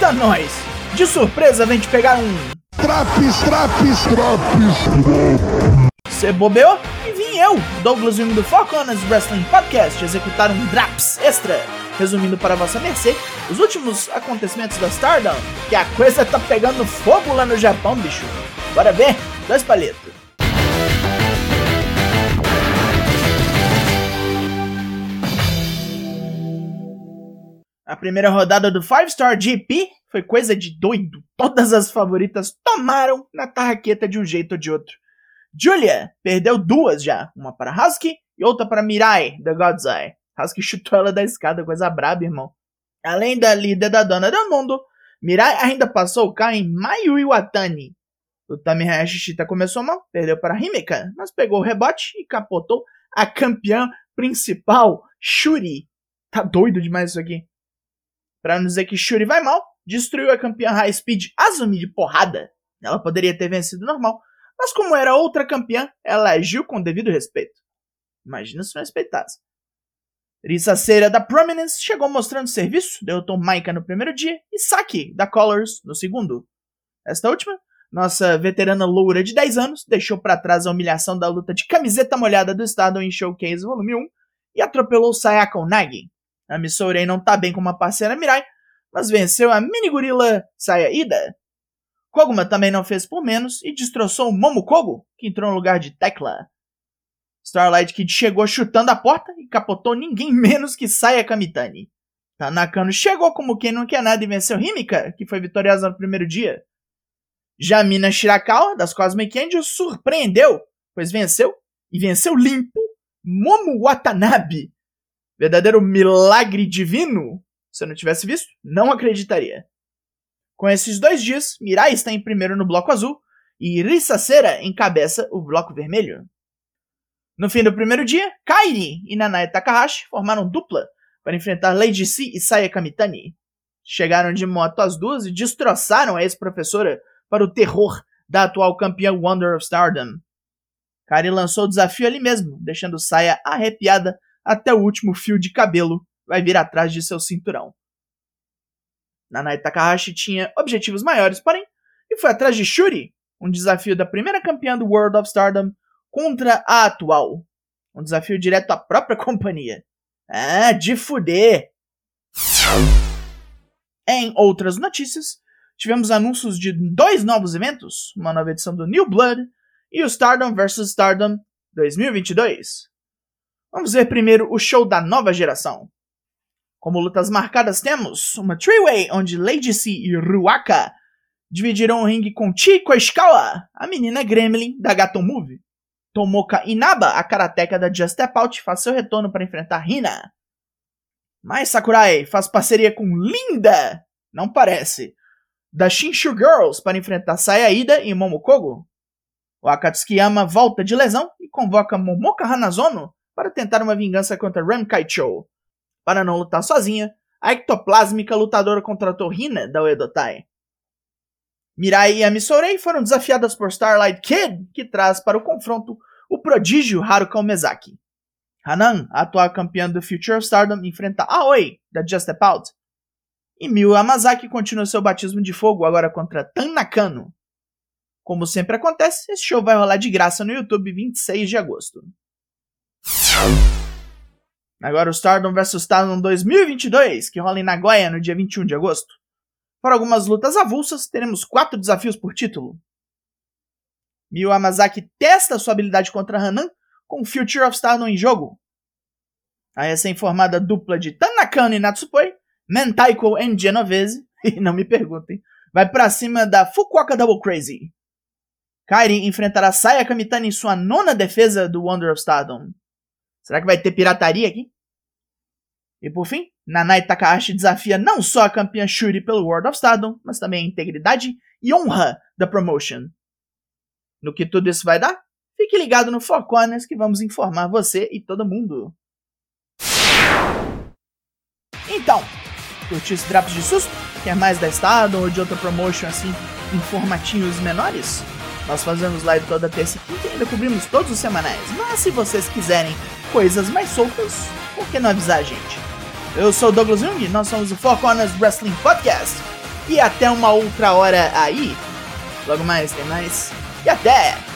Eita nós! De surpresa vem te pegar um. Traps, traps, traps, Você bobeou? E vim eu, Douglas Jung do Four Corners Wrestling Podcast, executar um Draps extra, resumindo para vossa mercê os últimos acontecimentos da Stardom, que a coisa tá pegando fogo lá no Japão, bicho. Bora ver? Dois palitos. A primeira rodada do Five Star GP foi coisa de doido. Todas as favoritas tomaram na tarraqueta de um jeito ou de outro. Julia perdeu duas já, uma para Husky e outra para Mirai, da God's Eye. Husky chutou ela da escada, coisa braba, irmão. Além da líder da dona do mundo, Mirai ainda passou o carro em Mayu Iwatani. O Tami Hayashishita começou mal, perdeu para Himeka, mas pegou o rebote e capotou a campeã principal, Shuri. Tá doido demais isso aqui. Pra não dizer que Shuri vai mal, destruiu a campeã High Speed Azumi de porrada. Ela poderia ter vencido normal, mas como era outra campeã, ela agiu com devido respeito. Imagina se não respeitasse. Risa Cera da Prominence chegou mostrando serviço, derrotou Maika no primeiro dia e Saki da Colors no segundo. Esta última, nossa veterana loura de 10 anos, deixou para trás a humilhação da luta de camiseta molhada do Estado em Showcase Volume 1 e atropelou Sayaka Onagi, a Missourei não tá bem com uma parceira Mirai, mas venceu a mini gorila Sayaida. Koguma também não fez por menos e destroçou o Momokogo, que entrou no lugar de Tekla. Starlight Kid chegou chutando a porta e capotou ninguém menos que Saya Kamitani. Tanakano chegou como quem não quer nada e venceu Himika, que foi vitoriosa no primeiro dia. Jamina Shirakawa, das Cosmic Angels, surpreendeu, pois venceu, e venceu limpo, Momo Watanabe, Verdadeiro milagre divino? Se eu não tivesse visto, não acreditaria. Com esses dois dias, Mirai está em primeiro no bloco azul e Risasera encabeça o bloco vermelho. No fim do primeiro dia, Kairi e Nanae Takahashi formaram dupla para enfrentar Lady C e Saya Kamitani. Chegaram de moto as duas e destroçaram a ex-professora para o terror da atual campeã Wonder of Stardom. Kairi lançou o desafio ali mesmo, deixando Saya arrepiada até o último fio de cabelo vai vir atrás de seu cinturão. Nanai Takahashi tinha objetivos maiores, porém, e foi atrás de Shuri, um desafio da primeira campeã do World of Stardom contra a atual. Um desafio direto à própria companhia. Ah, de fuder! Em outras notícias, tivemos anúncios de dois novos eventos, uma nova edição do New Blood e o Stardom vs Stardom 2022. Vamos ver primeiro o show da nova geração. Como lutas marcadas temos uma three-way onde Lady C e Ruaka dividirão o ringue com Chico Ishikawa, a menina Gremlin da Gato Move. Tomoka Inaba, a karateca da Just Step Out, faz seu retorno para enfrentar Hina. Mai Sakurai faz parceria com Linda, não parece, da Shinshu Girls para enfrentar Sayaida e Momokogo. O Akatsukiyama volta de lesão e convoca Momoka Hanazono para tentar uma vingança contra Kaicho. Para não lutar sozinha, a ectoplásmica lutadora contratou Hina da Uedotai. Mirai e a Misourei foram desafiadas por Starlight Kid, que traz para o confronto o prodígio Haruka Omezaki. Hanan, a atual campeã do Future of Stardom, enfrenta Aoi, da Just Step Out. E Miu Amazaki continua seu batismo de fogo agora contra Tan Nakano. Como sempre acontece, esse show vai rolar de graça no YouTube 26 de agosto. Agora o Stardom vs Stardom 2022, que rola em Nagoya no dia 21 de agosto. Para algumas lutas avulsas, teremos quatro desafios por título. Miyu Amazaki testa sua habilidade contra Hanan com Future of Stardom em jogo. A recém-formada dupla de Tanakano e Natsupoi, Mentaiko e Genovese, e não me perguntem, vai para cima da Fukuoka Double Crazy. Kairi enfrentará Saya Kamitani em sua nona defesa do Wonder of Stardom. Será que vai ter pirataria aqui? E por fim, Nanai Takahashi desafia não só a campeã Shuri pelo World of Stardom, mas também a integridade e honra da promotion. No que tudo isso vai dar? Fique ligado no Four Corners que vamos informar você e todo mundo. Então, curtiu esse Drops de Susto? Quer mais da Stardom ou de outra promotion assim, informatinhos menores? Nós fazemos live toda terça e quinta e ainda cobrimos todos os semanais. Mas se vocês quiserem coisas mais soltas, por que não avisar a gente? Eu sou o Douglas Jung, nós somos o Four Corners Wrestling Podcast. E até uma outra hora aí. Logo mais, tem mais. E até!